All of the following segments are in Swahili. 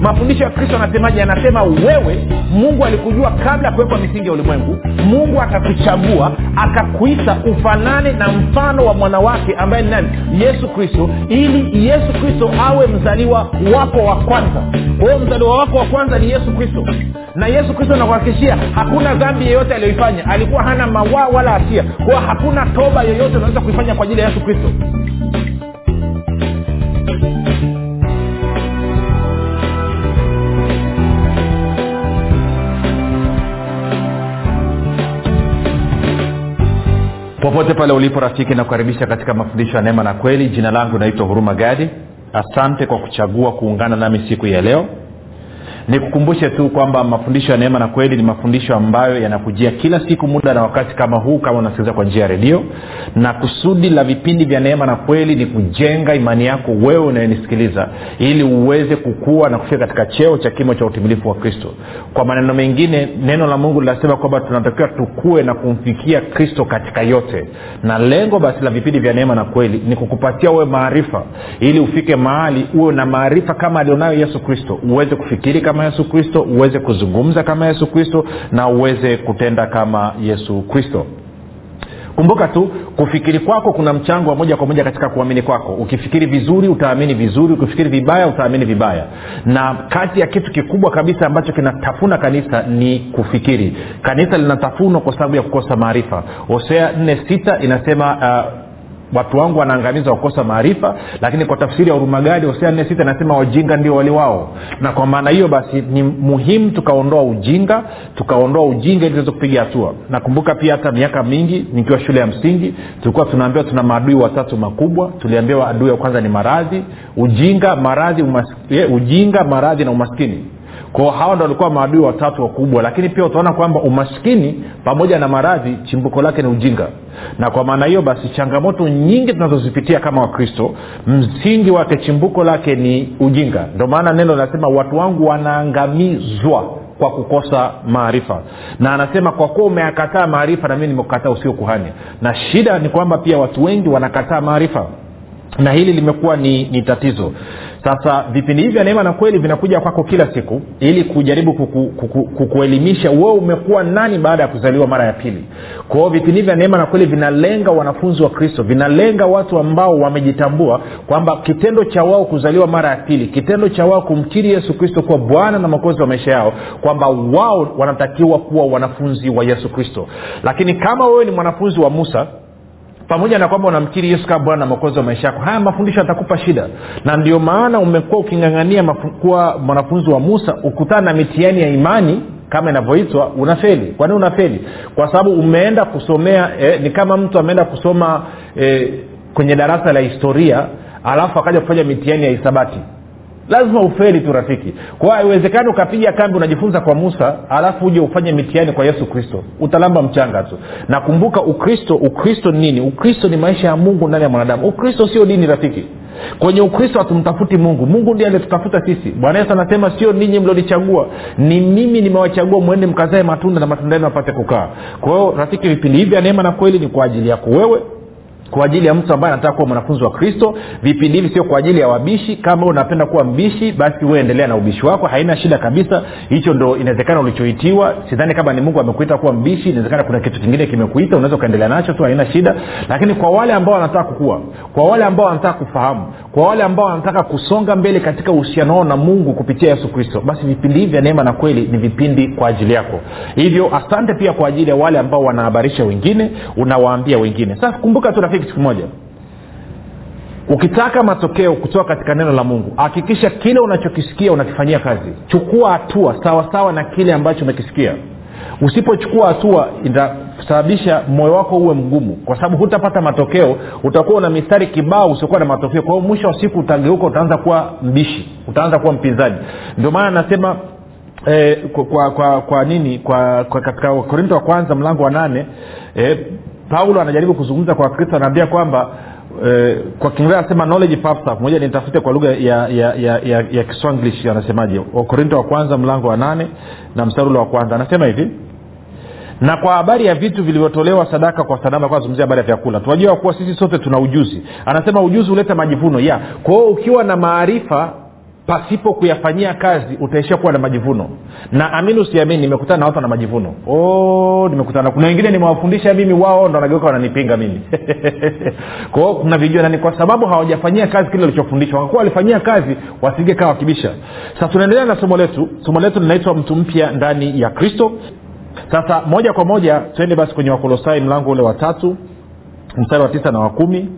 mafundisho ya kristo anasemaje anasema wewe mungu alikujua kabla ya kuwekwa misingi ya ulimwengu. Mungu akakuchagua akakuita ufanane na mfano wa mwanawake ambaye ni nani? Yesu kristo. Ili yesu kristo awe mzaliwa wako wa kwanza. Kwa hiyo mzaliwa wako wa kwanza ni yesu kristo. Na yesu kristo nakuhakikishia hakuna dhambi yeyote aliyoifanya. Alikuwa hana mawaa wala hatia. Kwa hakuna toba yoyote unaweza kuifanya kwa ajili ya yesu kristo popote pale ulipo rafiki nakukaribisha katika mafundisho ya neema na kweli. Jina langu naitwa huruma gadi. Asante kwa kuchagua kuungana nami siku ya leo nikukumbushe tu kwamba mafundisho ya neema na kweli ni mafundisho ambayo yanakujia kila siku muda na wakati kama huu kama unasikiliza kwa njia ya redio. Na kusudi la vipindi vya neema na kweli ni kujenga imani yako wewe unayenisikiliza ili uweze kukua na kufika katika cheo cha kimo cha utimilifu wa kristo. Kwa maneno mengine neno la mungu linasema kwamba tunatakiwa tukue na kumfikia kristo katika yote. Na lengo basi la vipindi vya neema na kweli ni kukupatia uwe maarifa ili ufike mahali uwe na maarifa kama alionayo yesu kristo uweze kufikiri kama yesu kristo uweze kuzungumza kama yesu kristo na uweze kutenda kama yesu kristo. Kumbuka tu kufikiri kwako kuna mchango wa moja kwa moja katika kuamini kwako. Ukifikiri vizuri utaamini vizuri. Ukifikiri vibaya utaamini vibaya. Na kati ya kitu kikubwa kabisa ambacho kinatafuna kanisa ni kufikiri. Kanisa linatafunwa kwa sababu ya kukosa maarifa. Hosea 46 inasema uh, watu wangu wanaangamizwa kukosa maarifa lakini kwa tafsiri ya urumagadi hosea nne sita inasema wajinga ndio wali wao na kwa maana hiyo basi ni muhimu tukaondoa ujinga tukaondoa ujinga ili tuweze kupiga hatua. Nakumbuka pia hata miaka mingi nikiwa shule ya msingi tulikuwa tunaambiwa tuna maadui watatu makubwa. Tuliambiwa adui ya kwanza ni maradhi ujinga maradhi umas, ujinga maradhi na umaskini kwao hawa ndo walikuwa maadui watatu wakubwa lakini pia utaona kwamba umaskini pamoja na maradhi chimbuko lake ni ujinga. Na kwa maana hiyo basi changamoto nyingi tunazozipitia kama wakristo msingi wake chimbuko lake ni ujinga. Ndio maana neno linasema watu wangu wanaangamizwa kwa kukosa maarifa. Na anasema kwa kuwa umeakataa maarifa na mii nimekukataa usio kuhani. Na shida ni kwamba pia watu wengi wanakataa maarifa na hili limekuwa ni, ni tatizo. Sasa vipindi hivi vya neema na kweli vinakuja kwako kila siku ili kujaribu kukuelimisha kuku, kukuelimisha wewe umekuwa nani baada ya kuzaliwa mara ya pili. Kwao vipindi hivi vya neema na kweli vinalenga wanafunzi wa kristo vinalenga watu ambao wamejitambua kwamba kitendo cha wao kuzaliwa mara ya pili kitendo cha wao kumkiri yesu kristo kuwa bwana na makozi wa maisha yao kwamba wao wanatakiwa kuwa wanafunzi wa yesu kristo. Lakini kama wewe ni mwanafunzi wa musa pamoja na kwamba unamkiri yesu kama bwana na mwokozi wa maisha yako haya mafundisho yatakupa shida. Na ndio maana umekuwa uking'ang'ania kuwa mwanafunzi wa musa ukutana na mitihani ya imani kama inavyoitwa unafeli. Kwa nini unafeli? Kwa sababu umeenda kusomea eh, ni kama mtu ameenda kusoma eh, kwenye darasa la historia alafu akaja kufanya mitihani ya hisabati lazima ufeli tu rafiki. Kwa haiwezekani ukapiga kambi unajifunza kwa musa alafu uje ufanye mitihani kwa yesu kristo. Utalamba mchanga tu. Nakumbuka ukristo ukristo ni nini? Ukristo ni maisha ya mungu ndani ya mwanadamu. Ukristo sio dini rafiki. Kwenye ukristo hatumtafuti mungu. Mungu ndiye alitutafuta sisi. Bwana yesu anasema sio ninyi mlionichagua. Ni mimi nimewachagua mwende mkazae matunda na matunda yenu apate kukaa. Kwa hiyo rafiki vipindi hivi ya neema na kweli ni kwa ajili yako wewe kwa ajili ya mtu ambaye anataka kuwa mwanafunzi wa kristo. Vipindi hivi sio kwa ajili ya wabishi. Kama unapenda kuwa mbishi basi endelea na ubishi wako. Haina shida kabisa. Hicho ndo inawezekana ulichoitiwa. Sidhani kama ni mungu amekuita kuwa mbishi. Inawezekana kuna kitu kingine kimekuita. Unaweza ukaendelea nacho tu haina shida. Lakini kwa wale ambao wanataka kukua kwa wale ambao wanataka kufahamu kwa wale ambao wanataka kusonga mbele katika uhusiano wao na mungu kupitia yesu kristo basi vipindi hivi vya neema na kweli ni vipindi kwa ajili yako. Hivyo asante pia kwa ajili ya wale ambao wanahabarisha wengine unawaambia wengine. Sasa kumbuka tu rafiki siku kimoja ukitaka matokeo kutoka katika neno la mungu hakikisha kile unachokisikia unakifanyia kazi. Chukua hatua sawasawa na kile ambacho umekisikia. Usipochukua hatua itasababisha moyo wako uwe mgumu. Kwa sababu hutapata matokeo utakuwa una mistari kibao usiokuwa na matokeo. Kwa hiyo mwisho wa siku utageuka utaanza kuwa mbishi utaanza kuwa mpinzani. Ndio maana anasema eh, kwa, kwa, kwa, kwa nini? Kwa, kwa katika korinto wa kwanza mlango wa nane eh, paulo anajaribu kuzungumza kwa wakristo anaambia kwamba eh, kwa kiingereza anasema knowledge puffs moja nitafute kwa lugha ya ya ya, ya, ya kiswanglish anasemaje. Wakorinto wa kwanza mlango wa nane na mstari ule wa kwanza. Anasema hivi na kwa habari ya vitu vilivyotolewa sadaka kwa sanamu alikuwa anazungumzia habari ya vyakula tunajua kuwa sisi sote tuna ujuzi. Anasema ujuzi huleta majivuno ya. Kwa hiyo ukiwa na maarifa pasipo kuyafanyia kazi utaishia kuwa na majivuno. Na amini usiamini nimekutana na watu na majivuno. Oh, nimekutana kuna wengine nimewafundisha mimi wao ndo wanageuka wananipinga mimi. Kwao kuna vijua nani kwa sababu hawajafanyia kazi kile walichofundishwa. Wakakuwa walifanyia kazi wasige kaa wakibisha. Sasa tunaendelea na somo letu. Somo letu linaitwa mtu mpya ndani ya kristo. Sasa moja kwa moja twende basi kwenye wakolosai mlango ule wa tatu mstari wa tisa na wa kumi.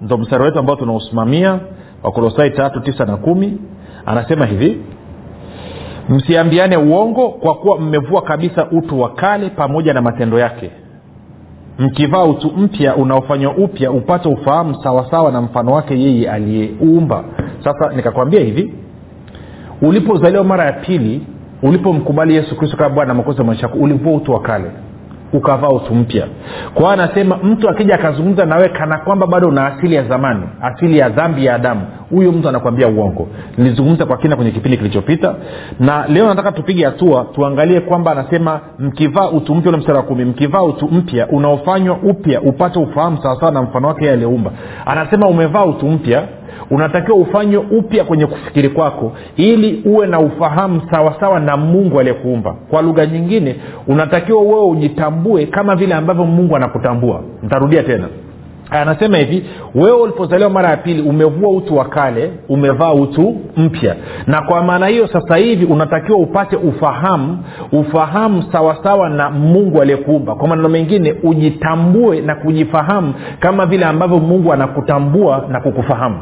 Ndo mstari wetu ambao tunausimamia wakolosai tatu tisa na kumi anasema hivi msiambiane uongo kwa kuwa mmevua kabisa utu wa kale pamoja na matendo yake. Mkivaa utu mpya unaofanywa upya upate ufahamu sawasawa na mfano wake yeye aliyeumba. Sasa nikakwambia hivi ulipozaliwa mara ya pili ulipomkubali yesu kristo kama bwana makozi maisha yako ulivua utu wa kale ukavaa utu mpya. Kwa hiyo anasema mtu akija akazungumza nawe kana kwamba bado una asili ya zamani asili ya dhambi ya adamu huyo mtu anakwambia uongo. Nilizungumza kwa kina kwenye kipindi kilichopita na leo nataka tupige hatua tuangalie kwamba anasema mkivaa utu mpya ule mstari wa kumi mkivaa utu mpya unaofanywa upya upate ufahamu sawasawa na mfano wake aliyeumba anasema umevaa utu mpya unatakiwa ufanywe upya kwenye kufikiri kwako ili uwe na ufahamu sawasawa na mungu aliyekuumba. Kwa lugha nyingine unatakiwa wewe ujitambue kama vile ambavyo mungu anakutambua. Ntarudia tena. Anasema hivi wewe ulipozaliwa mara ya pili umevua utu wa kale umevaa utu mpya. Na kwa maana hiyo sasa hivi unatakiwa upate ufahamu ufahamu sawasawa na mungu aliyekuumba. Kwa maneno mengine ujitambue na kujifahamu kama vile ambavyo mungu anakutambua na kukufahamu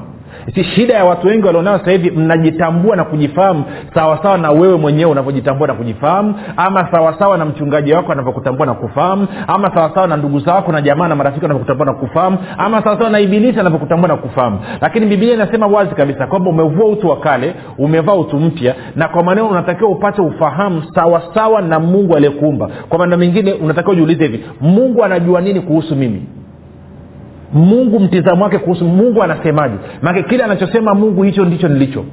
si shida ya watu wengi walionao sasa hivi mnajitambua na kujifahamu sawasawa na wewe mwenyewe unavyojitambua na kujifahamu ama sawasawa na mchungaji wako anavyokutambua na kufahamu ama sawasawa na ndugu zako na jamaa na marafiki wanavyokutambua na kufahamu ama sawasawa na ibilisi anavyokutambua na kufahamu. Lakini bibilia inasema wazi kabisa kwamba umevua utu wa kale umevaa utu mpya na kwa maneno unatakiwa upate ufahamu sawasawa na mungu aliyekuumba. Kwa maneno mengine unatakiwa ujiulize hivi mungu anajua nini kuhusu mimi mungu mtizamo wake kuhusu mungu anasemaje? Maake kile anachosema mungu hicho ndicho nilicho.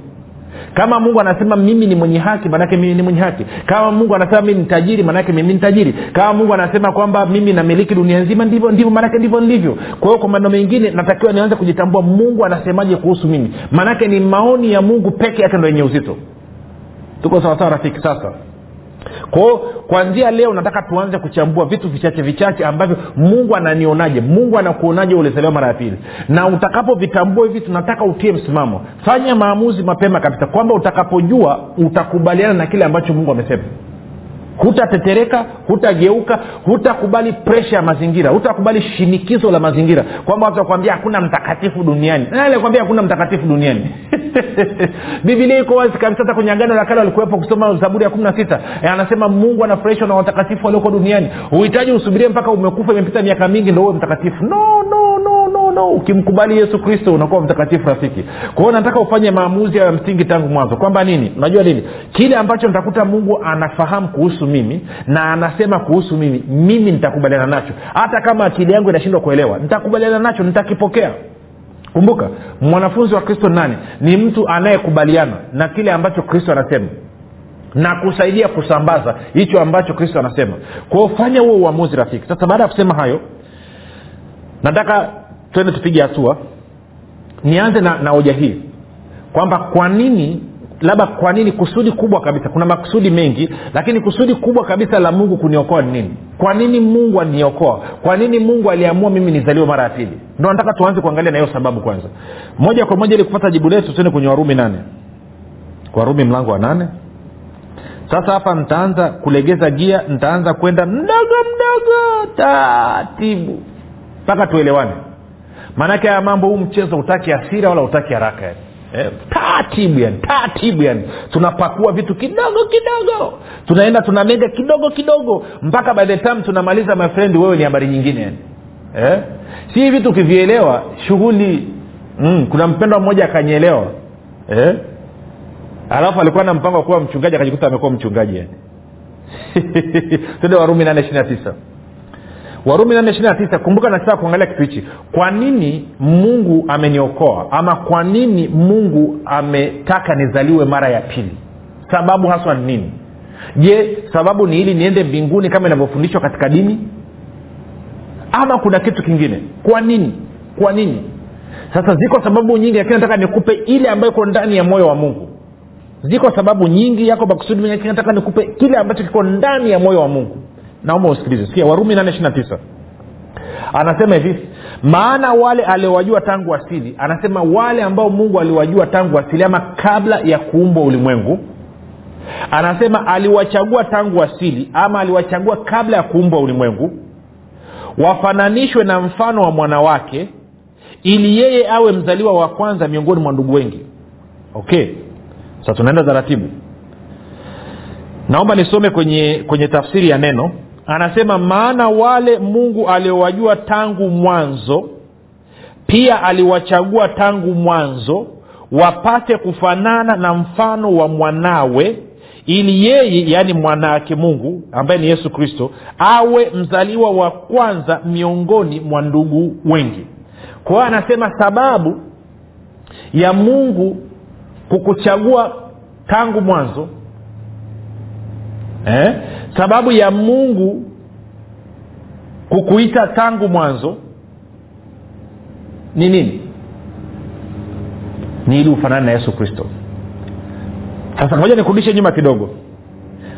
Kama mungu anasema mimi ni mwenye haki maanake mimi ni mwenye haki. Kama mungu anasema mimi ni tajiri maanake mimi ni tajiri. Kama mungu anasema kwamba mimi namiliki dunia nzima ndivyo ndivyo maanake ndivyo nilivyo. Kwa hiyo kwa maneno mengine natakiwa nianze kujitambua mungu anasemaje kuhusu mimi. Maanake ni maoni ya mungu peke yake ndo yenye uzito. Tuko sawasawa rafiki? Sasa kwao kwanzia leo nataka tuanze kuchambua vitu vichache vichache ambavyo mungu ananionaje? Mungu anakuonaje ulizaliwa mara ya pili? Na utakapovitambua hivi tunataka utie msimamo. Fanya maamuzi mapema kabisa kwamba utakapojua utakubaliana na kile ambacho mungu amesema hutatetereka hutageuka hutakubali presha ya mazingira hutakubali shinikizo la mazingira. Kwamba watu wakwambia hakuna mtakatifu duniani. Alikwambia hakuna mtakatifu duniani. Bibilia iko wazi kabisa hata kwenye agano la kale walikuwepo kusoma zaburi ya kumi na sita. E, anasema mungu anafurahishwa na watakatifu walioko duniani. Huhitaji usubirie mpaka umekufa imepita miaka mingi ndo uwe mtakatifu. No no ukimkubali yesu kristo unakuwa mtakatifu rafiki. Kwa hiyo nataka ufanye maamuzi ya msingi tangu mwanzo. Kwamba nini? Unajua nini? Kile ambacho nitakuta mungu anafahamu kuhusu mimi na anasema kuhusu mimi mimi nitakubaliana nacho. Hata kama akili yangu inashindwa kuelewa nitakubaliana nacho nitakipokea. Kumbuka mwanafunzi wa kristo nani? Ni mtu anayekubaliana na kile ambacho kristo anasema na kusaidia kusambaza hicho ambacho kristo anasema. Kwao fanya huo uamuzi rafiki. Sasa baada ya kusema hayo nataka twende tupige hatua. Nianze na, na hoja hii kwamba kwa nini labda kwa nini kusudi kubwa kabisa kuna makusudi mengi lakini kusudi kubwa kabisa la mungu kuniokoa ni nini? Kwa nini mungu aliniokoa kwa nini mungu aliamua mimi nizaliwe mara ya pili? Ndo nataka tuanze kuangalia na hiyo sababu kwanza. Moja kwa moja ili kupata jibu letu tuende kwenye warumi nane. Warumi mlango wa nane. Sasa hapa nitaanza kulegeza gia nitaanza kwenda mdogo mdogo taratibu mpaka tuelewane maanake haya mambo huu mchezo utaki asira wala utaki haraka yani. Eh, taratibu yani taratibu yani. Tunapakua vitu kidogo kidogo. Tunaenda tunamega kidogo kidogo. Mpaka by the time tunamaliza my friend wewe ni habari nyingine yani. Eh? si hivi ukivielewa shughuli mm, kuna mpendwa mmoja akanyelewa eh? alafu alikuwa na mpango wa kuwa mchungaji akajikuta amekuwa mchungaji yani. Tende warumi nane ishiri na tisa warumi nane ishiri na tisa kumbuka nataka kuangalia kitu hichi. Kwa nini mungu ameniokoa? Ama kwa nini mungu ametaka nizaliwe mara ya pili? Sababu haswa ni nini? Je sababu ni ili niende mbinguni kama inavyofundishwa katika dini? Ama kuna kitu kingine? Kwa nini? Kwa nini? Sasa ziko sababu nyingi lakini nataka nikupe ile ambayo iko ndani ya moyo wa mungu. Ziko sababu nyingi yako makusudi nataka nikupe kile ambacho kiko ndani ya moyo wa mungu naomba usikilize. Sikia warumi 8 anasema hivi maana wale aliowajua tangu asili anasema wale ambao mungu aliwajua tangu asili ama kabla ya kuumbwa ulimwengu anasema aliwachagua tangu asili ama aliwachagua kabla ya kuumbwa ulimwengu wafananishwe na mfano wa mwanawake ili yeye awe mzaliwa wa kwanza miongoni mwa ndugu wengi. Okay. Sasa tunaenda taratibu. Naomba nisome kwenye kwenye tafsiri ya neno anasema maana wale mungu aliowajua tangu mwanzo pia aliwachagua tangu mwanzo wapate kufanana na mfano wa mwanawe ili yeye yaani mwanawake mungu ambaye ni yesu kristo awe mzaliwa wa kwanza miongoni mwa ndugu wengi. Kwa hiyo anasema sababu ya mungu kukuchagua tangu mwanzo eh? sababu ya mungu kukuita tangu mwanzo ni nini? Ni ili ufanane na yesu kristo. Sasa moja nikurudishe nyuma kidogo.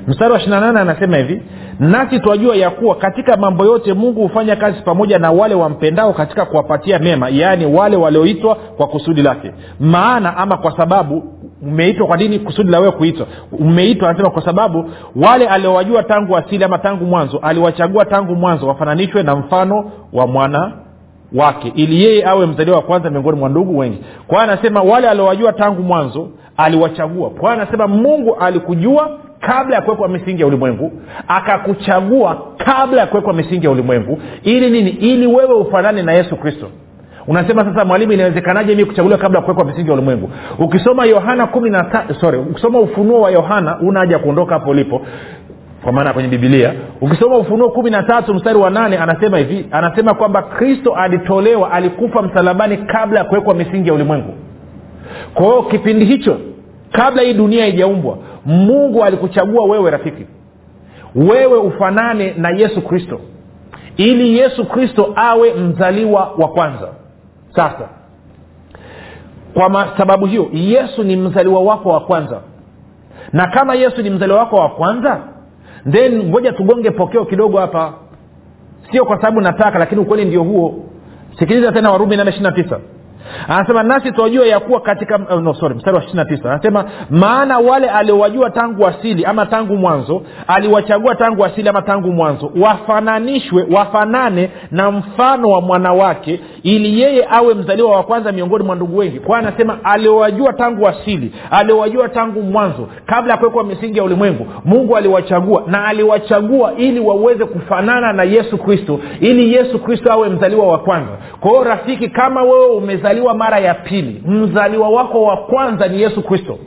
Mstari wa ishiri nane anasema hivi nasi twajua ya kuwa katika mambo yote mungu hufanya kazi pamoja na wale wampendao katika kuwapatia mema yaani wale walioitwa kwa kusudi lake. Maana ama kwa sababu umeitwa kwa nini kusudi la wewe kuitwa. Umeitwa anasema kwa sababu wale aliowajua tangu asili ama tangu mwanzo aliwachagua tangu mwanzo wafananishwe na mfano wa mwana wake ili yeye awe mzaliwa wa kwanza miongoni mwa ndugu wengi. Kwa hiyo anasema wale aliowajua tangu mwanzo aliwachagua. Kwa hiyo anasema mungu alikujua kabla ya kuwekwa misingi ya ulimwengu akakuchagua kabla ya kuwekwa misingi ya ulimwengu ili nini? Ili wewe ufanane na yesu kristo unasema sasa mwalimu inawezekanaje mi kuchaguliwa kabla ya kuwekwa misingi ya ulimwengu? Ukisoma yohana sorry ukisoma ufunuo wa yohana una haja kuondoka hapo ulipo kwa maana kwenye bibilia ukisoma ufunuo kumi na tatu mstari wa nane anasema hivi anasema kwamba kristo alitolewa alikufa msalabani kabla ya kuwekwa misingi ya ulimwengu. Kwa hiyo kipindi hicho kabla hii dunia haijaumbwa mungu alikuchagua wewe rafiki. Wewe ufanane na yesu kristo. Ili yesu kristo awe mzaliwa wa kwanza sasa kwa sababu hiyo yesu ni mzaliwa wako wa kwanza. Na kama yesu ni mzaliwa wako wa kwanza then ngoja tugonge pokeo kidogo hapa. Sio kwa sababu nataka lakini ukweli ndio huo. Sikiliza tena warumi nane ishiri na tisa anasema nasi twajua ya kuwa katika uh, no, sorry mstari wa ishiri tisa. Anasema maana wale aliowajua tangu asili ama tangu mwanzo aliwachagua tangu asili ama tangu mwanzo wafananishwe wafanane na mfano wa mwanawake ili yeye awe mzaliwa wa kwanza miongoni mwa ndugu wengi. Kwa anasema aliowajua tangu asili aliowajua tangu mwanzo kabla ya kuwekwa misingi ya ulimwengu mungu aliwachagua na aliwachagua ili waweze kufanana na yesu kristo ili yesu kristo awe mzaliwa wa kwanza. Kwa hiyo rafiki kama wewe umezaliwa mzaliwa mara ya pili. Mzaliwa wako wa kwanza ni yesu kristo.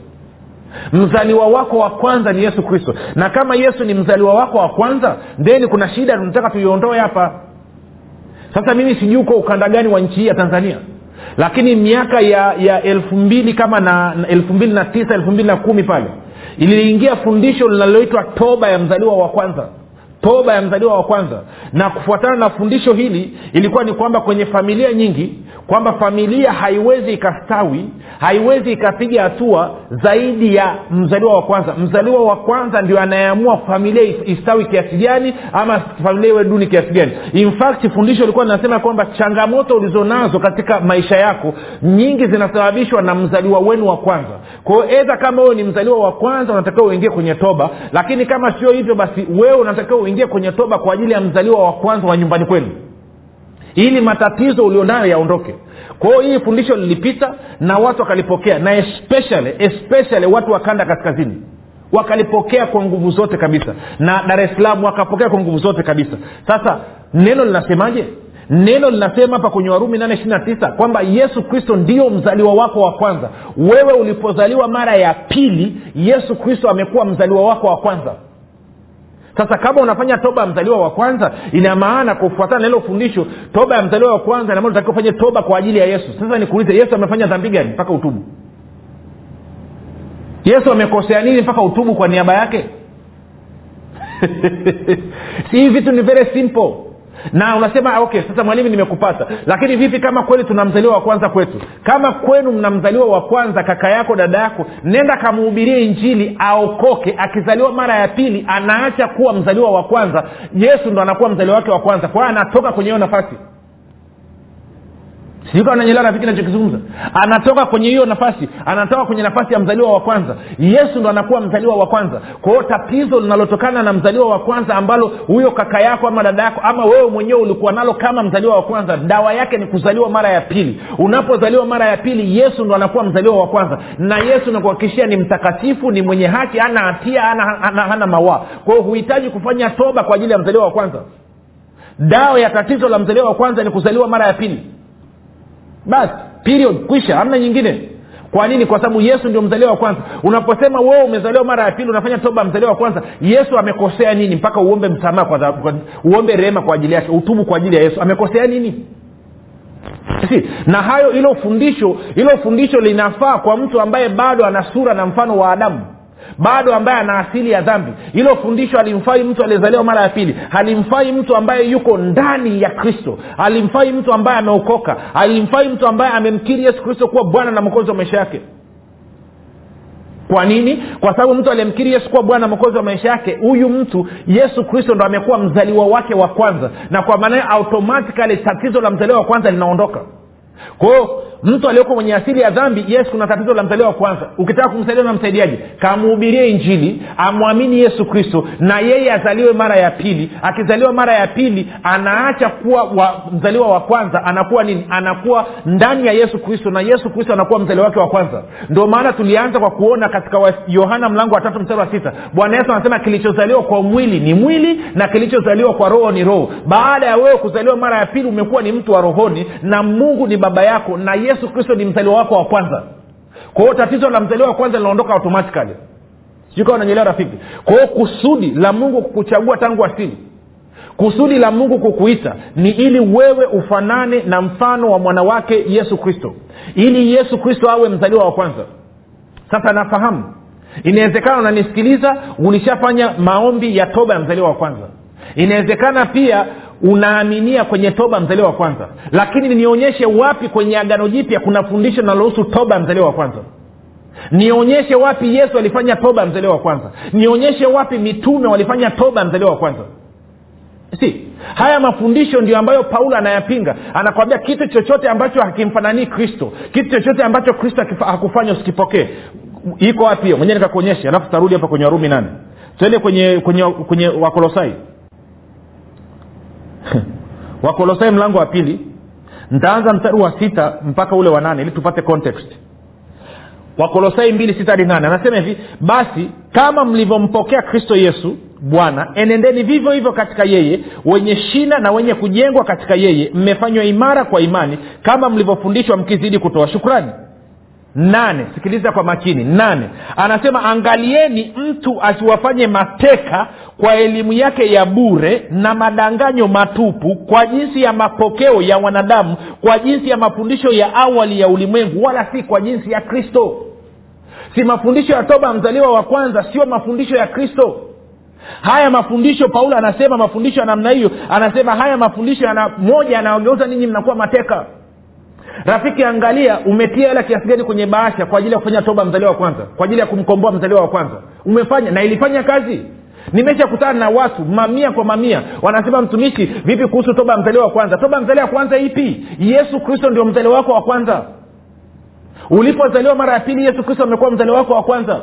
Mzaliwa wako wa kwanza ni yesu kristo. Na kama yesu ni mzaliwa wako wa kwanza theni kuna shida tunataka tuiondoe hapa. Sasa mimi sijui uko ukanda gani wa nchi hii ya tanzania. Lakini miaka ya ya elfu mbili kama na elfu mbili na tisa elfu mbili na kumi pale iliingia fundisho linaloitwa toba ya mzaliwa wa kwanza toba ya mzaliwa wa kwanza. Na kufuatana na fundisho hili ilikuwa ni kwamba kwenye familia nyingi kwamba familia haiwezi ikastawi haiwezi ikapiga hatua zaidi ya mzaliwa wa kwanza. Mzaliwa wa kwanza ndio anayeamua familia istawi kiasi gani ama familia iwe duni kiasi gani. In fact fundisho ilikuwa linasema kwamba changamoto ulizonazo katika maisha yako nyingi zinasababishwa na mzaliwa wenu wa kwanza. Kwao edha kama wewe ni mzaliwa wa kwanza unatakiwa uingie kwenye toba lakini kama sio hivyo basi wewe unatakiwa uingie kwenye toba kwa ajili ya mzaliwa wa kwanza wa nyumbani kwenu. Ili matatizo ulionayo yaondoke. Kwa hiyo hii fundisho lilipita na watu wakalipokea na especially especially watu wa kanda kaskazini. Wakalipokea kwa nguvu zote kabisa. Na dar es salaam wakapokea kwa nguvu zote kabisa. Sasa neno linasemaje? Neno linasema hapa kwenye warumi nane ishiri na tisa kwamba yesu kristo ndio mzaliwa wako wa kwanza. Wewe ulipozaliwa mara ya pili yesu kristo amekuwa mzaliwa wako wa kwanza sasa kama unafanya toba ya mzaliwa wa kwanza ina maana kufuatana na hilo fundisho toba ya mzaliwa wa kwanza inamaana utakiwa ufanye toba kwa ajili ya yesu. Sasa nikuulize yesu amefanya dhambi gani mpaka utubu? Yesu amekosea nini mpaka utubu kwa niaba yake? Hii vitu ni very simple na unasema okay sasa mwalimu nimekupata. Lakini vipi kama kweli tuna mzaliwa wa kwanza kwetu? Kama kwenu mna mzaliwa wa kwanza kaka yako dada yako nenda kamuhubirie injili aokoke. Akizaliwa mara ya pili anaacha kuwa mzaliwa wa kwanza. Yesu ndo anakuwa mzaliwa wake wa kwanza. Kwa hiyo anatoka kwenye hiyo nafasi sijui ananyelewa nachokizungumza anatoka kwenye hiyo nafasi anatoka kwenye nafasi ya mzaliwa wa kwanza. Yesu ndo anakuwa mzaliwa wa kwanza. Kwa hiyo tatizo linalotokana na mzaliwa wa kwanza ambalo huyo kaka yako ama dada yako ama wewe mwenyewe ulikuwa nalo kama mzaliwa wa kwanza dawa yake ni kuzaliwa mara ya pili. Unapozaliwa mara ya pili yesu ndo anakuwa mzaliwa wa kwanza. Na yesu nakuhakikishia ni mtakatifu ni mwenye haki ana hatia hana, hana, mawaa. Kwa huhitaji kufanya toba kwa ajili ya mzaliwa wa kwanza. Dawa ya tatizo la mzaliwa wa kwanza ni kuzaliwa mara ya pili basi period. Kwisha hamna nyingine. Kwa nini? Kwa sababu yesu ndio mzaliwa wa kwanza. Unaposema wewe umezaliwa mara ya pili unafanya toba mzaliwa wa kwanza. Yesu amekosea nini mpaka uombe msamaha kwa, kwa, uombe rehema kwa ajili yake utubu kwa ajili ya yesu? Amekosea nini? Si. Na hayo hilo fundisho hilo fundisho linafaa kwa mtu ambaye bado ana sura na mfano wa adamu bado ambaye ana asili ya dhambi. Hilo fundisho alimfai mtu aliyezaliwa mara ya pili. Halimfai mtu ambaye yuko ndani ya kristo. Halimfai mtu ambaye ameokoka. Halimfai mtu ambaye amemkiri yesu kristo kuwa bwana na mwokozi wa maisha yake. Kwa nini? Kwa sababu mtu aliyemkiri yesu kuwa bwana mwokozi wa maisha yake huyu mtu yesu kristo ndo amekuwa mzaliwa wake wa kwanza. Na kwa maana automatikali tatizo la mzaliwa wa kwanza linaondoka. Kwao mtu aliyoko mwenye asili ya dhambi yes kuna tatizo la mzaliwa wa kwanza. Ukitaka kumsaidia unamsaidiaje? Kamhubirie injili amwamini yesu kristo na yeye azaliwe mara ya pili. Akizaliwa mara ya pili anaacha kuwa wa, mzaliwa wa kwanza. Anakuwa nini? Anakuwa ndani ya yesu kristo na yesu kristo anakuwa mzaliwa wake wa kwanza. Ndio maana tulianza kwa kuona katika yohana mlango wa tatu mstari wa sita bwana yesu anasema kilichozaliwa kwa mwili ni mwili na kilichozaliwa kwa roho ni roho. Baada ya wewe kuzaliwa mara ya pili umekuwa ni mtu wa rohoni na mungu ni baba yako na yesu kristo ni mzaliwa wako wa kwanza. Kwa hiyo tatizo la mzaliwa wa kwanza linaondoka automatikali sijui unanyelewa rafiki. Kwa hiyo kusudi la mungu kukuchagua tangu asili kusudi la mungu kukuita ni ili wewe ufanane na mfano wa mwanawake yesu kristo. Ili yesu kristo awe mzaliwa wa kwanza. Sasa nafahamu. Inawezekana unanisikiliza ulishafanya maombi ya toba ya mzaliwa wa kwanza. Inawezekana pia unaaminia kwenye toba mzaliwa wa kwanza. Lakini nionyeshe wapi kwenye agano jipya kuna fundisho linalohusu toba mzaliwa wa kwanza. Nionyeshe wapi yesu alifanya toba mzaliwa wa kwanza. Nionyeshe wapi mitume walifanya toba mzaliwa wa kwanza. Si. Haya mafundisho ndio ambayo paulo anayapinga. Anakwambia kitu chochote ambacho hakimfananii kristo. Kitu chochote ambacho kristo hakufanya usikipokee. Iko wapi hiyo? Mwenyewe nikakuonyesha alafu tarudi hapa kwenye warumi nane. Tuende kwenye kwenye kwenye wakolosai wakolosai mlango wa pili. Ntaanza mstari wa sita mpaka ule wa nane ili tupate context. Wakolosai mbili sita hadi nane. Anasema hivi basi kama mlivyompokea kristo yesu bwana enendeni vivyo hivyo katika yeye wenye shina na wenye kujengwa katika yeye mmefanywa imara kwa imani kama mlivyofundishwa mkizidi kutoa shukrani nane. Sikiliza kwa makini. Nane. Anasema angalieni mtu asiwafanye mateka kwa elimu yake ya bure na madanganyo matupu kwa jinsi ya mapokeo ya wanadamu kwa jinsi ya mafundisho ya awali ya ulimwengu wala si kwa jinsi ya kristo. Si mafundisho ya toba mzaliwa wa kwanza sio mafundisho ya kristo. Haya mafundisho paulo anasema mafundisho ya namna hiyo. Anasema haya mafundisho yana moja yanayogeuza ninyi mnakuwa mateka rafiki angalia umetia hela kiasi gani kwenye bahasha kwa ajili ya kufanya toba mzaliwa wa kwanza kwa ajili ya kumkomboa mzaliwa wa kwanza. Umefanya na ilifanya kazi. Nimeshakutana na watu mamia kwa mamia wanasema mtumishi vipi kuhusu toba ya mzaliwa wa kwanza? Toba mzaliwa wa kwanza ipi? Yesu kristo ndio mzaliwa wako wa kwanza. Ulipozaliwa mara ya pili yesu kristo amekuwa mzaliwa wako wa kwanza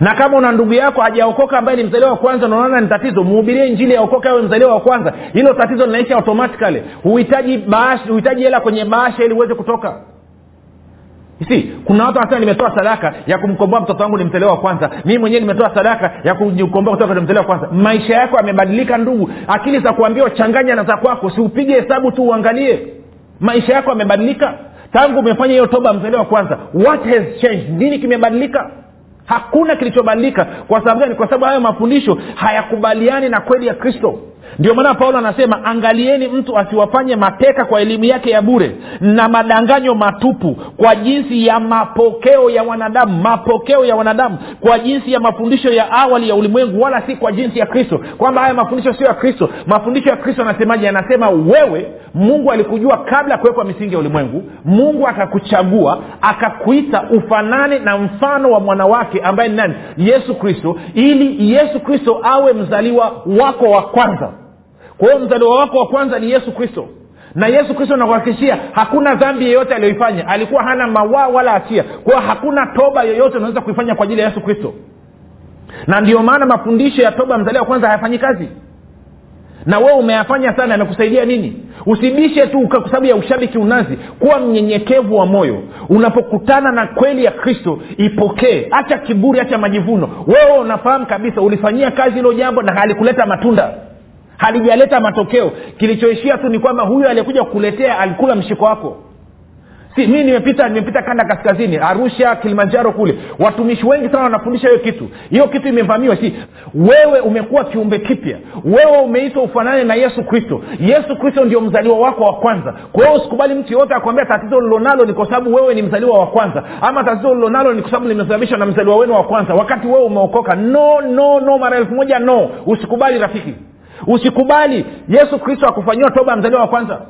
na kama una ndugu yako hajaokoka ambaye ni mzaliwa wa kwanza unaona ni tatizo. Muhubirie injili yaokoka awe mzaliwa wa kwanza. Hilo tatizo linaisha automatikali huhitaji hela kwenye bahasha ili uweze kutoka. Si kuna watu wanasema nimetoa sadaka ya kumkomboa mtoto wangu ni mtelewa wa kwanza. Mii mwenyewe nimetoa sadaka ya kumkomboa kutoka kwenye mtelewa wa kwanza. Maisha yako yamebadilika ndugu. Akili za kuambia changanya na za kwako. Siupige hesabu tu uangalie. Maisha yako yamebadilika. Tangu umefanya hiyo toba mtelewa wa kwanza what has changed? Nini kimebadilika hakuna kilichobadilika. Kwa sababu gani? Kwa sababu hayo mafundisho hayakubaliani na kweli ya kristo. Ndio maana paulo anasema angalieni mtu asiwafanye mateka kwa elimu yake ya bure na madanganyo matupu kwa jinsi ya mapokeo ya wanadamu. Mapokeo ya wanadamu kwa jinsi ya mafundisho ya awali ya ulimwengu wala si kwa jinsi ya kristo. Kwamba haya mafundisho sio ya kristo. Mafundisho ya kristo anasemaje? Anasema wewe mungu alikujua kabla ya kuwekwa misingi ya ulimwengu. Mungu akakuchagua akakuita ufanane na mfano wa mwanawake ambaye ni nani? Yesu kristo ili yesu kristo awe mzaliwa wako wa kwanza. Kwa hiyo mzaliwa wako wa kwanza ni yesu kristo. Na yesu kristo nakuhakikishia hakuna dhambi yeyote aliyoifanya. Alikuwa hana mawaa wala hatia. Kwa hiyo hakuna toba yoyote unaweza kuifanya kwa ajili ya yesu kristo. Na ndio maana mafundisho ya toba mzaliwa wa kwanza hayafanyi kazi na wewe umeyafanya sana yanakusaidia nini usibishe tu kwa sababu ya ushabiki unazi. Kuwa mnyenyekevu wa moyo. Unapokutana na kweli ya kristo ipokee. Hacha kiburi hacha majivuno. Wewe unafahamu kabisa ulifanyia kazi hilo jambo na halikuleta matunda. Halijaleta matokeo. Kilichoishia tu ni kwamba huyu aliyekuja kukuletea alikula mshiko wako si mi nimepita nimepita kanda kaskazini arusha kilimanjaro kule. Watumishi wengi sana wanafundisha hiyo kitu. Hiyo kitu imevamiwa. Si wewe umekuwa kiumbe kipya. Wewe umeitwa ufanane na yesu kristo. Yesu kristo ndio mzaliwa wako wa kwanza. Kwa hiyo usikubali mtu yoyote akwambia tatizo lilonalo ni kwa sababu wewe ni mzaliwa wa kwanza. Ama tatizo lilonalo ni kwa sababu limesababishwa na mzaliwa wenu wa kwanza. Wakati wewe umeokoka no no no mara elfu moja no. Usikubali rafiki. Usikubali. Yesu kristo akufanyiwa toba mzaliwa wa kwanza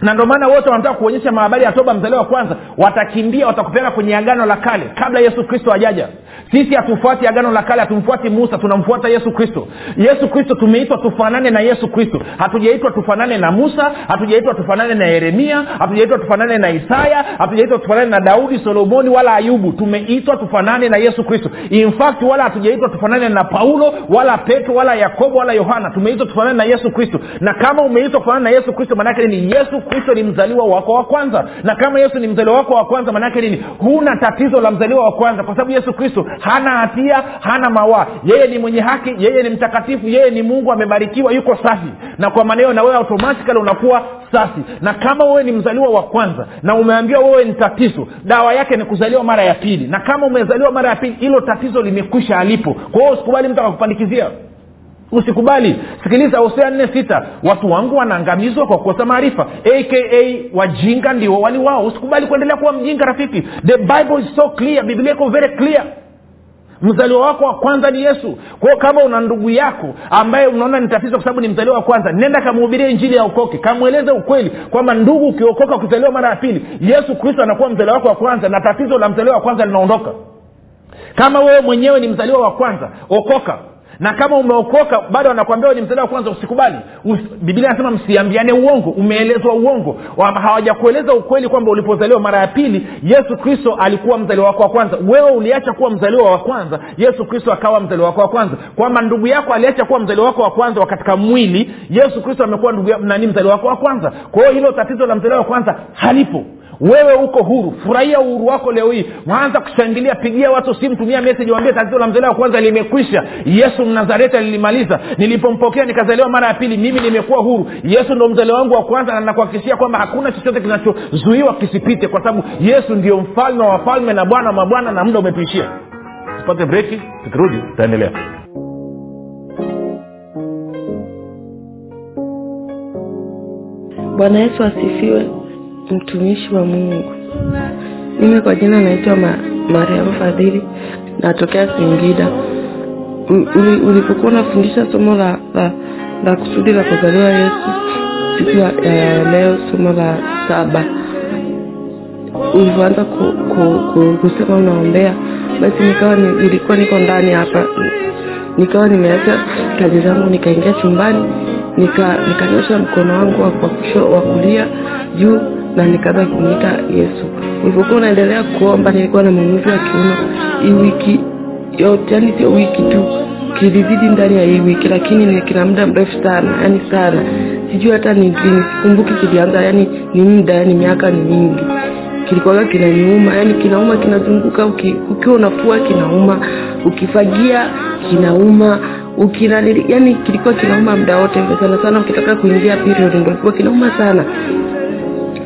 na ndio maana wote wanataka kuonyesha mahabari ya toba mzaliwa wa kwanza. Watakimbia watakupeleka kwenye agano la kale kabla yesu kristo ajaja sisi hatufuati agano la kale hatumfuati musa tunamfuata yesu kristo. Yesu kristo tumeitwa tufanane na yesu kristo. Hatujaitwa tufanane na musa hatujaitwa tufanane na yeremia hatujaitwa tufanane na isaya hatujaitwa tufanane na daudi solomoni wala ayubu. Tumeitwa tufanane na yesu kristo. In fact wala hatujaitwa tufanane na paulo wala petro wala yakobo wala yohana. Tumeitwa tufanane na yesu kristo. Na kama umeitwa kufanane na yesu kristo maanaake ni yesu kristo ni mzaliwa wako wa kwanza. Na kama yesu ni mzaliwa wako wa kwanza maanaake nini? Huna tatizo la mzaliwa wa kwanza kwa sababu yesu kristo hana hatia hana mawaa. Yeye ni mwenye haki yeye ni mtakatifu yeye ni mungu amebarikiwa yuko safi. Na kwa maneo na wewe automatikali unakuwa safi. Na kama wewe ni mzaliwa wa kwanza na umeambiwa wewe ni tatizo dawa yake ni kuzaliwa mara ya pili. Na kama umezaliwa mara ya pili hilo tatizo limekwisha alipo. Kwa hiyo usikubali mtu akakupandikizia usikubali. Sikiliza hosea nne sita. Watu wangu wanaangamizwa kwa kukosa maarifa. Aka wajinga ndio wali wao. Usikubali kuendelea kuwa mjinga rafiki. The bible is so clear. Biblia iko very clear. Mzaliwa wako wa kwanza ni yesu. Kwao kama una ndugu yako ambaye unaona ni tatizo kwa sababu ni mzaliwa wa kwanza nenda kamhubiria injili ya ukoke. Kamweleze ukweli kwamba ndugu ukiokoka ukizaliwa mara ya pili yesu kristo anakuwa mzaliwa wako wa kwanza na tatizo la mzaliwa wa kwanza linaondoka. Kama wewe mwenyewe ni mzaliwa wa kwanza okoka na kama umeokoka bado anakwambia ni mtandao wa kwanza usikubali. Us, biblia anasema msiambiane uongo umeelezwa uongo. Hawajakueleza ukweli kwamba ulipozaliwa mara ya pili yesu kristo alikuwa mzaliwa wako wa kwanza. Wewe uliacha kuwa mzaliwa wa kwanza yesu kristo akawa mzaliwa wako wa kwanza. Kwamba ndugu yako aliacha kuwa mzaliwa wako wa kwanza katika mwili yesu kristo amekuwa nani mzaliwa wako wa kwanza. Kwa hiyo hilo tatizo la mzaliwa wa kwanza halipo wewe uko huru. Furahia uhuru wako leo hii. Mwanza kushangilia. Pigia watu simu. Tumia meseji waambie tatizo la mzaliwa wa kwanza limekwisha. Yesu mnazareti alilimaliza. Nilipompokea nikazaliwa mara ya pili mimi nimekuwa huru. Yesu ndo mzaliwa wangu wa kwanza na nakuhakikishia kwamba hakuna chochote kinachozuiwa kisipite kwa sababu yesu ndio mfalme wa wafalme na bwana wa mabwana na muda umetuishia. Tupate breki tukirudi tutaendelea. Bwana yesu asifiwe mtumishi wa mungu. Mimi kwa jina naitwa ma, mariamu fadhili natokea singida. Ulipokuwa unafundisha somo la, la, la kusudi la kuzaliwa yesu siku ya, ya leo somo la saba ulivyoanza ku, ku, ku, kusema unaombea basi nikawa nilikuwa niko ndani hapa nikawa nimeacha kazi zangu nikaingia chumbani nikanyosha nika mkono wangu wa kulia juu na nikaanza kumwita yesu. Nilipokuwa naendelea kuomba nilikuwa na maumivu ya kiuno. Hii wiki yote yani sio wiki tu kilizidi ndani ya hii wiki lakini ni kina muda mrefu sana yani sana. Sijui hata ni lini sikumbuki kilianza yani ni muda yani miaka ni mingi. Kilikuwaga kinaniuma yani kinauma kinazunguka uki, ukiwa unafua kinauma ukifagia kinauma ukina yani kilikuwa kinauma muda wote sana sana ukitaka kuingia period ndio kinauma sana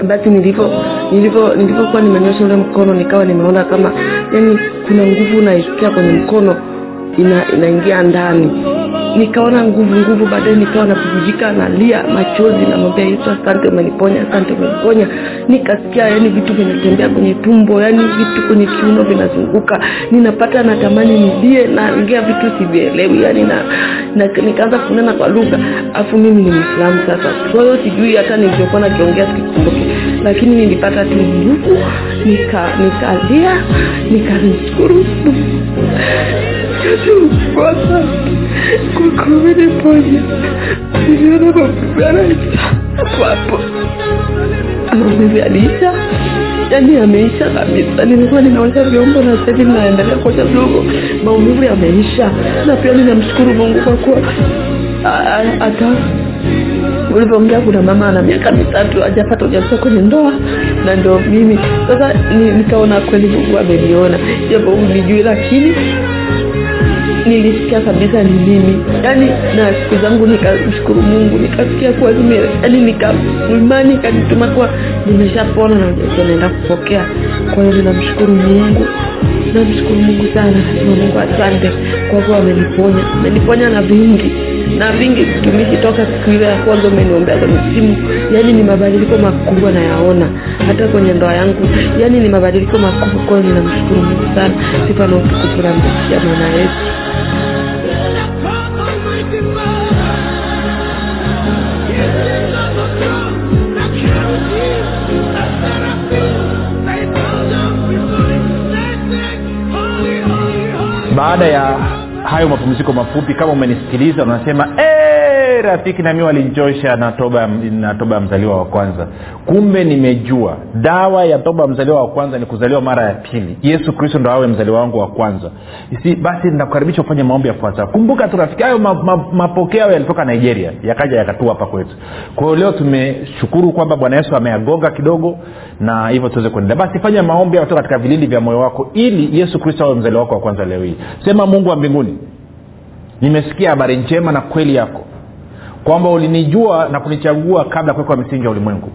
basi nilivyo nilivyo nilivyokuwa nimenyosha ule mkono nikawa nimeona kama yani kuna nguvu unaisikia kwenye mkono ina, inaingia ndani nikaona nguvu nguvu baadaye nikawa nabubujika nalia machozi namwambia yesu asante umeniponya asante umeniponya. Nikasikia yani vitu vinatembea kwenye tumbo yani vitu kwenye kiuno vinazunguka. Ninapata natamani nilie naongea vitu sivielewi yani na, na nikaanza kunena kwa lugha. Afu mimi ni mwislamu sasa. Kwahiyo sijui hata nilivyokuwa nakiongea sikikumbuki lakini nilipata tu nguvu nika nikalia nikamshukuru katukosa kwa kumeniponya niliona maumivu yanaisha hapo maumivu yaliisha yani yameisha kabisa nilikuwa ninaosha vyombo na sahivi ninaendelea kuosha vyombo maumivu yameisha na pia ninamshukuru mungu kwa kuwa hata ulivyoongea kuna mama ana miaka mitatu hajapata ujauzito kwenye ndoa na ndo mimi sasa nikaona kweli mungu ameniona japo ulijui lakini nilisikia kabisa ni mimi yaani na siku zangu nikamshukuru mungu nikasikia kuwa yaani nika imani ikanituma kuwa nimeshapona na naenda kupokea. Kwa hiyo ninamshukuru mungu namshukuru mungu sana nasema mungu asante kwa kuwa ameniponya ameniponya na vingi na vingi tumishi toka siku ile ya kwanza umeniombea kwenye simu yaani ni mabadiliko makubwa nayaona hata kwenye ndoa yangu yaani ni mabadiliko makubwa. Kwayo ninamshukuru mungu sana sifa na utukufu namtukia mwana yesu baada ya hayo mapumziko mafupi kama umenisikiliza unasema "Eh, rafiki nami walinchosha na toba na toba ya mzaliwa wa kwanza. Kumbe nimejua dawa ya toba ya mzaliwa wa kwanza ni kuzaliwa mara ya pili. Yesu kristo ndo awe mzaliwa wangu wa kwanza. Si basi nakukaribisha ufanye maombi yafuatayo kumbuka tu rafiki hayo ma, ma, mapokeo yalitoka nigeria yakaja yakatua hapa kwetu. Kwa hiyo leo tumeshukuru kwamba bwana yesu ameagonga kidogo na hivyo tuweze kuendelea. Basi fanya maombi yatoka katika vilindi vya moyo wako ili yesu kristo awe mzaliwa wako wa kwanza leo hii. Sema mungu wa mbinguni nimesikia habari njema na kweli yako kwamba ulinijua na kunichagua kabla kuwekwa misingi ya ulimwengu.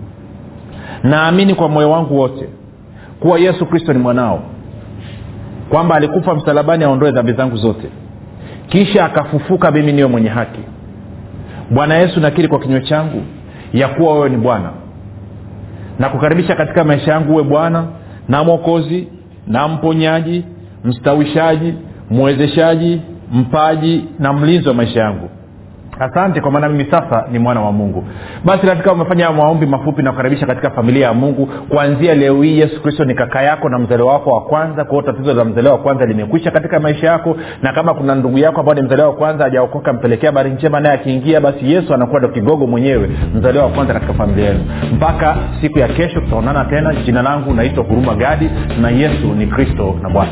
Naamini kwa moyo wangu wote kuwa yesu kristo ni mwanao kwamba alikufa msalabani aondoe dhambi zangu zote kisha akafufuka mimi niwe mwenye haki. Bwana yesu nakiri kwa kinywa changu ya kuwa wewe ni bwana. Na kukaribisha katika maisha yangu uwe bwana na mwokozi na mponyaji mstawishaji mwezeshaji mpaji na mlinzi wa maisha yangu asante kwa maana mimi sasa ni mwana wa mungu. Basi katika umefanya maombi mafupi na kukaribisha katika familia ya mungu kuanzia leo hii yesu kristo ni kaka yako na mzaliwa wako wa kwanza kwao tatizo la mzaliwa wa kwanza limekwisha katika maisha yako na kama kuna ndugu yako ambao ni mzaliwa wa kwanza hajaokoka mpelekea habari njema naye akiingia basi yesu anakuwa ndo kigogo mwenyewe mzaliwa wa kwanza katika familia yenu. Mpaka siku ya kesho tutaonana tena. Jina langu naitwa huruma gadi na yesu ni kristo na bwana